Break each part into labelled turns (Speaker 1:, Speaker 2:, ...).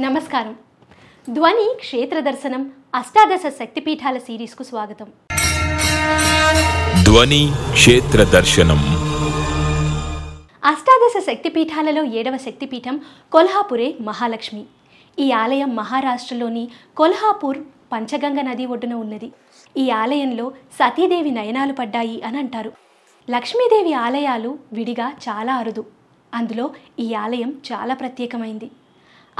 Speaker 1: నమస్కారం. ధ్వని క్షేత్ర దర్శనం అష్టాదశ శక్తిపీఠాల సిరీస్కు స్వాగతం.
Speaker 2: ధ్వని క్షేత్ర దర్శనం.
Speaker 1: అష్టాదశ శక్తిపీఠాలలో ఏడవ శక్తిపీఠం కొల్హాపురే మహాలక్ష్మి. ఈ ఆలయం మహారాష్ట్రలోని కొల్హాపూర్ పంచగంగ నది ఒడ్డున ఉన్నది. ఈ ఆలయంలో సతీదేవి నయనాలు పడ్డాయి అని అంటారు. లక్ష్మీదేవి ఆలయాలు విడిగా చాలా అరుదు. అందులో ఈ ఆలయం చాలా ప్రత్యేకమైంది.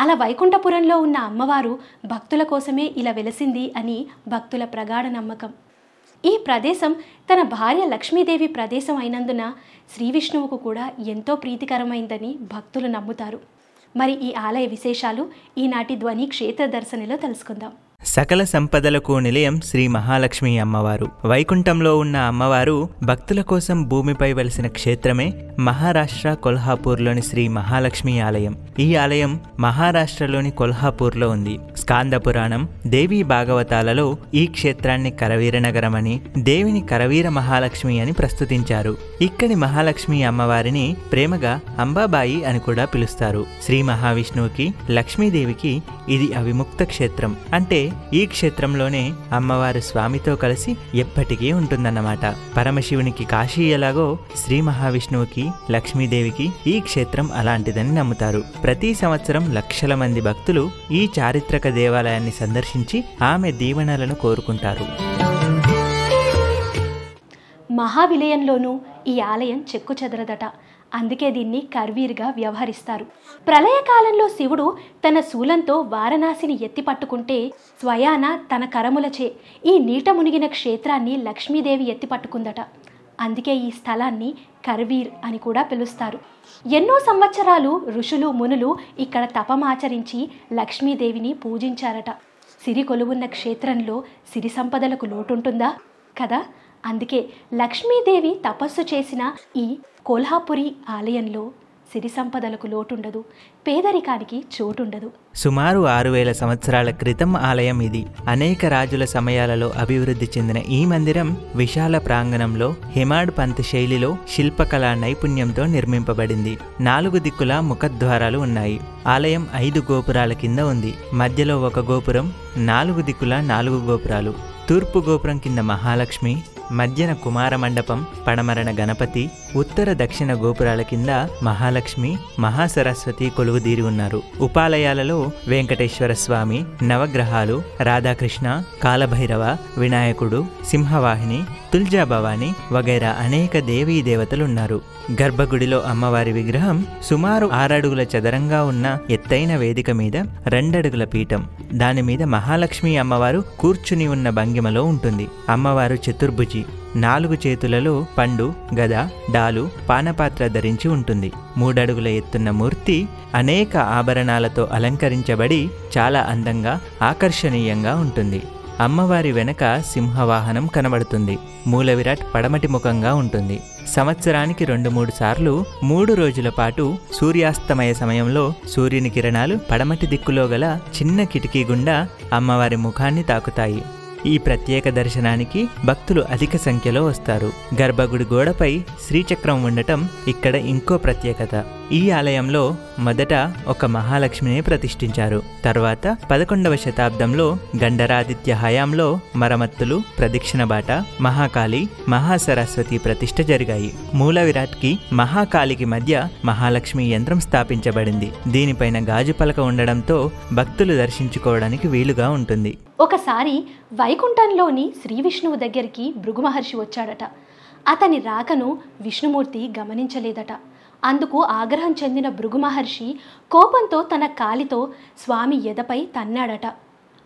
Speaker 1: అలా వైకుంఠపురంలో ఉన్న అమ్మవారు భక్తుల కోసమే ఇలా వెలసింది అని భక్తుల ప్రగాఢ నమ్మకం. ఈ ప్రదేశం తన భార్య లక్ష్మీదేవి ప్రదేశం అయినందున శ్రీ విష్ణువుకు కూడా ఎంతో ప్రీతికరమైందని భక్తులు నమ్ముతారు. మరి ఈ ఆలయ విశేషాలు ఈనాటి ధ్వని క్షేత్ర దర్శనలో తెలుసుకుందాం.
Speaker 3: సకల సంపదలకు నిలయం శ్రీ మహాలక్ష్మి అమ్మవారు. వైకుంఠంలో ఉన్న అమ్మవారు భక్తుల కోసం భూమిపై వెలిసిన క్షేత్రమే మహారాష్ట్ర కొల్హాపూర్లోని శ్రీ మహాలక్ష్మి ఆలయం. ఈ ఆలయం మహారాష్ట్రలోని కొల్హాపూర్లో ఉంది. స్కాంద పురాణం దేవీ భాగవతాలలో ఈ క్షేత్రాన్ని కరవీర నగరమని దేవిని కరవీర మహాలక్ష్మి అని ప్రస్తుతించారు. ఇక్కడి మహాలక్ష్మి అమ్మవారిని ప్రేమగా అంబాబాయి అని కూడా పిలుస్తారు. శ్రీ మహావిష్ణువుకి లక్ష్మీదేవికి ఇది అవిముక్త క్షేత్రం. అంటే ఈ క్షేత్రంలోనే అమ్మవారు స్వామితో కలిసి ఎప్పటికీ ఉంటుందన్నమాట. పరమశివునికి కాశీ ఎలాగో శ్రీ మహావిష్ణువుకి లక్ష్మీదేవికి ఈ క్షేత్రం అలాంటిదని నమ్ముతారు. ప్రతి సంవత్సరం లక్షల మంది భక్తులు ఈ చారిత్రక దేవాలయాన్ని సందర్శించి ఆమె దీవెనలను కోరుకుంటారు.
Speaker 1: మహావిలయంలోనూ ఈ ఆలయం చెక్కు చెదరదట. అందుకే దీన్ని కర్వీర్గా వ్యవహరిస్తారు. ప్రళయకాలంలో శివుడు తన శూలంతో వారణాసిని ఎత్తి పట్టుకుంటే స్వయాన తన కరములచే ఈ నీట మునిగిన క్షేత్రాన్ని లక్ష్మీదేవి ఎత్తి పట్టుకుందట. అందుకే ఈ స్థలాన్ని కర్వీర్ అని కూడా పిలుస్తారు. ఎన్నో సంవత్సరాలు ఋషులు మునులు ఇక్కడ తపమాచరించి లక్ష్మీదేవిని పూజించారట. సిరి కొలువున్న క్షేత్రంలో సిరి సంపదలకు లోటుంటుందా? కదా? అందుకే లక్ష్మీదేవి తపస్సు చేసిన ఈ కోల్హాపురి ఆలయంలో సిరి సంపదలకు లోటుండదు పేదరికానికి చోటుండదు.
Speaker 3: సుమారు ఆరు వేల సంవత్సరాల క్రితం ఆలయం ఇది. అనేక రాజుల సమయాలలో అభివృద్ధి చెందిన ఈ మందిరం విశాల ప్రాంగణంలో హిమాడ్ పంత్ శైలిలో శిల్పకళా నైపుణ్యంతో నిర్మింపబడింది. నాలుగు దిక్కుల ముఖద్వారాలు ఉన్నాయి. ఆలయం ఐదు గోపురాల కింద ఉంది. మధ్యలో ఒక గోపురం నాలుగు దిక్కుల నాలుగు గోపురాలు. తూర్పు గోపురం కింద మహాలక్ష్మి మధ్యన కుమార మండపం పడమరణ గణపతి ఉత్తర దక్షిణ గోపురాల కింద మహాలక్ష్మి మహాసరస్వతి కొలువుదీరి ఉన్నారు. ఉపాలయాలలో వెంకటేశ్వర స్వామి నవగ్రహాలు రాధాకృష్ణ కాలభైరవ వినాయకుడు సింహవాహిని తుల్జాభవాని వగైరా అనేక దేవీ దేవతలున్నారు. గర్భగుడిలో అమ్మవారి విగ్రహం సుమారు ఆరడుగుల చదరంగా ఉన్న ఎత్తైన వేదిక మీద రెండడుగుల పీఠం. దాని మీద మహాలక్ష్మి అమ్మవారు కూర్చుని ఉన్న భంగిమలో ఉంటుంది. అమ్మవారు చతుర్భుజి. నాలుగు చేతులలో పండు గద డాలు పానపాత్ర ధరించి ఉంటుంది. మూడడుగుల ఎత్తున్న మూర్తి అనేక ఆభరణాలతో అలంకరించబడి చాలా అందంగా ఆకర్షణీయంగా ఉంటుంది. అమ్మవారి వెనక సింహవాహనం కనబడుతుంది. మూల విరాట్ పడమటి ముఖంగా ఉంటుంది. సంవత్సరానికి రెండు మూడు సార్లు మూడు రోజుల పాటు సూర్యాస్తమయ సమయంలో సూర్యుని కిరణాలు పడమటి దిక్కులో గల చిన్న కిటికీ గుండా అమ్మవారి ముఖాన్ని తాకుతాయి. ఈ ప్రత్యేక దర్శనానికి భక్తులు అధిక సంఖ్యలో వస్తారు. గర్భగుడి గోడపై శ్రీచక్రం ఉండటం ఇక్కడ ఇంకో ప్రత్యేకత. ఈ ఆలయంలో మొదట ఒక మహాలక్ష్మిని ప్రతిష్ఠించారు. తర్వాత పదకొండవ శతాబ్దంలో గండరాదిత్య హయాంలో మరమత్తులు ప్రదక్షిణ బాట మహాకాళి మహాసరస్వతి ప్రతిష్ఠ జరిగాయి. మూల విరాట్కి మహాకాళికి మధ్య మహాలక్ష్మి యంత్రం స్థాపించబడింది. దీనిపైన గాజు పలక ఉండడంతో భక్తులు దర్శించుకోవడానికి వీలుగా ఉంటుంది.
Speaker 1: ఒకసారి వైకుంఠంలోని శ్రీ విష్ణువు దగ్గరికి భృగు మహర్షి వచ్చాడట. అతని రాకను విష్ణుమూర్తి గమనించలేదట. అందుకు ఆగ్రహం చెందిన భృగు మహర్షి కోపంతో తన కాలితో స్వామి ఎదపై తన్నాడట.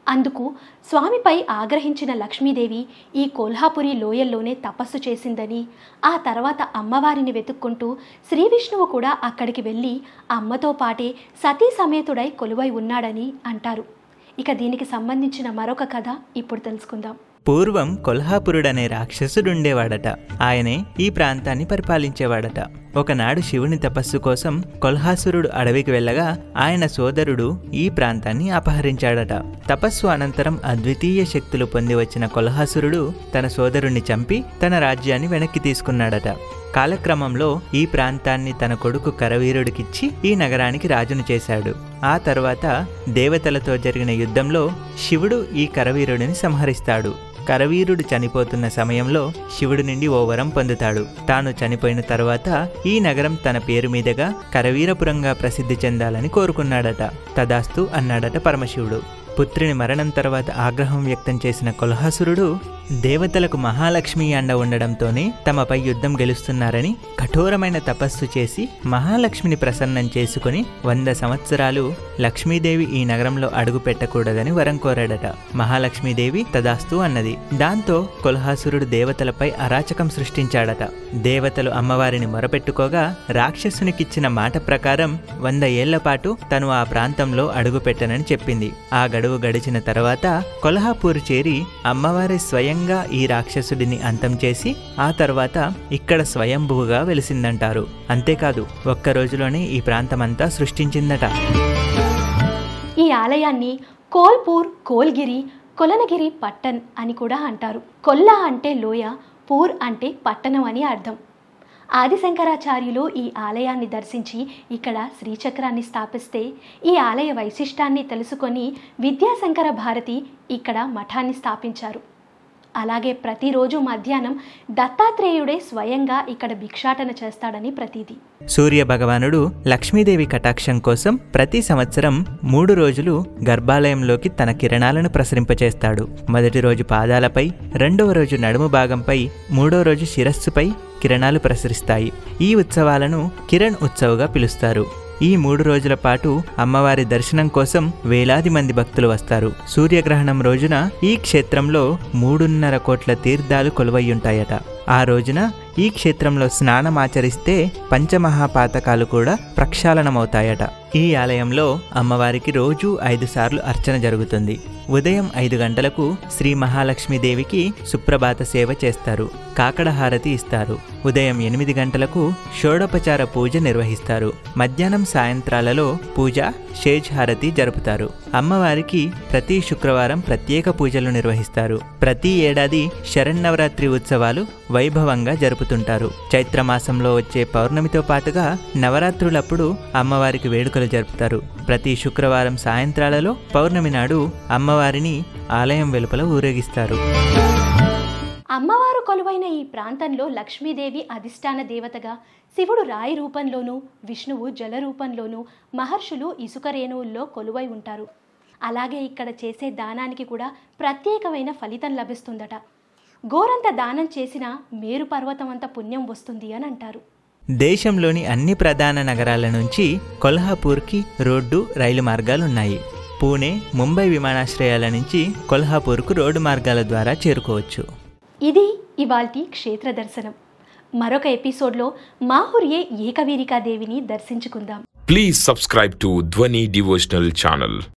Speaker 1: అందుకు స్వామిపై ఆగ్రహించిన లక్ష్మీదేవి ఈ కోల్హాపురి లోయల్లోనే తపస్సు చేసిందని ఆ తర్వాత అమ్మవారిని వెతుక్కుంటూ శ్రీ విష్ణువు కూడా అక్కడికి వెళ్ళి అమ్మతో పాటే సతీ సమేతుడై కొలువై ఉన్నాడని అంటారు. ఇక దీనికి సంబంధించిన మరొక కథ ఇప్పుడు తెలుసుకుందాం.
Speaker 3: పూర్వం కొల్హాపురుడనే రాక్షసుడుండేవాడట. ఆయనే ఈ ప్రాంతాన్ని పరిపాలించేవాడట. ఒకనాడు శివుని తపస్సు కోసం కొల్హాసురుడు అడవికి వెళ్ళగా ఆయన సోదరుడు ఈ ప్రాంతాన్ని అపహరించాడట. తపస్సు అనంతరం అద్వితీయ శక్తులు పొంది వచ్చిన కొల్హాసురుడు తన సోదరుణ్ణి చంపి తన రాజ్యాన్ని వెనక్కి తీసుకున్నాడట. కాలక్రమంలో ఈ ప్రాంతాన్ని తన కొడుకు కరవీరుడికిచ్చి ఈ నగరానికి రాజును చేశాడు. ఆ తర్వాత దేవతలతో జరిగిన యుద్ధంలో శివుడు ఈ కరవీరుడిని సంహరిస్తాడు. కరవీరుడు చనిపోతున్న సమయంలో శివుడి నుండి ఓ వరం పొందుతాడు. తాను చనిపోయిన తర్వాత ఈ నగరం తన పేరు మీదుగా కరవీరపురంగా ప్రసిద్ధి చెందాలని కోరుకున్నాడట. తదాస్తు అన్నాడట పరమశివుడు. పుత్రుని మరణం తర్వాత ఆగ్రహం వ్యక్తం చేసిన కొల్హాసురుడు దేవతలకు మహాలక్ష్మి అండ ఉండడంతోనే తమపై యుద్ధం గెలుస్తున్నారని కఠోరమైన తపస్సు చేసి మహాలక్ష్మిని ప్రసన్నం చేసుకుని వంద సంవత్సరాలు లక్ష్మీదేవి ఈ నగరంలో అడుగు పెట్టకూడదని వరం కోరాడట. మహాలక్ష్మీదేవి తదాస్తు అన్నది. దాంతో కొల్హాసురుడు దేవతలపై అరాచకం సృష్టించాడట. దేవతలు అమ్మవారిని మొరపెట్టుకోగా రాక్షసునికిచ్చిన మాట ప్రకారం వంద ఏళ్ళ పాటు తను ఆ ప్రాంతంలో అడుగు పెట్టనని చెప్పింది. ఆ గడువు గడిచిన తర్వాత కొల్హాపూర్ చేరి అమ్మవారి స్వయం స్వయంగా ఈ రాక్షసుడిని అంతం చేసి ఆ తర్వాత ఇక్కడ స్వయంభువుగా వెలిసిందంటారు. అంతేకాదు ఒక్క రోజులోనే ఈ ప్రాంతమంతా సృష్టించిందట.
Speaker 1: ఈ ఆలయాన్ని కోల్పూర్ కోల్గిరి కొలనగిరి పట్టణ్ అని కూడా అంటారు. కొల్ల అంటే లోయ పూర్ అంటే పట్టణం అని అర్థం. ఆదిశంకరాచార్యులు ఈ ఆలయాన్ని దర్శించి ఇక్కడ శ్రీచక్రాన్ని స్థాపిస్తే ఈ ఆలయ వైశిష్టాన్ని తెలుసుకొని విద్యాశంకర భారతి ఇక్కడ మఠాన్ని స్థాపించారు. అలాగే ప్రతిరోజు మధ్యాహ్నం దత్తాత్రేయుడే స్వయంగా ఇక్కడ భిక్షాటన చేస్తాడని ప్రతీది
Speaker 3: సూర్య భగవానుడు లక్ష్మీదేవి కటాక్షం కోసం ప్రతి సంవత్సరం మూడు రోజులు గర్భాలయంలోకి తన కిరణాలను ప్రసరింపచేస్తాడు. మొదటి రోజు పాదాలపై రెండవ రోజు నడుము భాగంపై మూడో రోజు శిరస్సుపై కిరణాలు ప్రసరిస్తాయి. ఈ ఉత్సవాలను కిరణ్ ఉత్సవ్గా పిలుస్తారు. ఈ మూడు రోజుల పాటు అమ్మవారి దర్శనం కోసం వేలాది మంది భక్తులు వస్తారు. సూర్యగ్రహణం రోజున ఈ క్షేత్రంలో మూడున్నర కోట్ల తీర్థాలు కొలువయ్యుంటాయట. ఆ రోజున ఈ క్షేత్రంలో స్నానం ఆచరిస్తే పంచమహాపాతకాలు కూడా ప్రక్షాళనమవుతాయట. ఈ ఆలయంలో అమ్మవారికి రోజు ఐదు సార్లు అర్చన జరుగుతుంది. ఉదయం ఐదు గంటలకు శ్రీ మహాలక్ష్మీదేవికి సుప్రభాత సేవ చేస్తారు. కాకడ హారతి ఇస్తారు. ఉదయం ఎనిమిది గంటలకు షోడోపచార పూజ నిర్వహిస్తారు. మధ్యాహ్నం సాయంత్రాలలో పూజ షేజ్ హారతి జరుపుతారు. అమ్మవారికి ప్రతి శుక్రవారం ప్రత్యేక పూజలు నిర్వహిస్తారు. ప్రతి ఏడాది శరన్నవరాత్రి ఉత్సవాలు వైభవంగా జరుపుతుంటారు. చైత్రమాసంలో వచ్చే పౌర్ణమితో పాటుగా నవరాత్రులప్పుడు అమ్మవారికి వేడుకలు జరుపుతారు. ప్రతి శుక్రవారం సాయంత్రాలలో పౌర్ణమి నాడు అమ్మవారిని ఆలయం వెలుపల ఊరేగిస్తారు.
Speaker 1: అమ్మవారు కొలువైన ఈ ప్రాంతంలో లక్ష్మీదేవి అధిష్టాన దేవతగా శివుడు రాయి రూపంలోనూ విష్ణువు జల రూపంలోనూ మహర్షులు ఇసుక రేణువుల్లో కొలువై ఉంటారు. అలాగే ఇక్కడ చేసే దానానికి కూడా ప్రత్యేకమైన ఫలితం లభిస్తుందట. గోరంత దానం చేసినా మేరు పర్వతం అంత పుణ్యం వస్తుంది అని అంటారు.
Speaker 3: దేశంలోని అన్ని ప్రధాన నగరాల నుంచి కొల్హాపూర్కి రోడ్డు రైలు మార్గాలున్నాయి. పూణే ముంబై విమానాశ్రయాల నుంచి కొల్హాపూర్కు రోడ్డు మార్గాల ద్వారా చేరుకోవచ్చు.
Speaker 1: ఇది ఇవాల్టి క్షేత్ర దర్శనం. మరొక ఎపిసోడ్లో మాహుర్యే ఏకవీరికా దేవిని దర్శించుకుందాం.
Speaker 2: Please subscribe to Dhwani Devotional channel.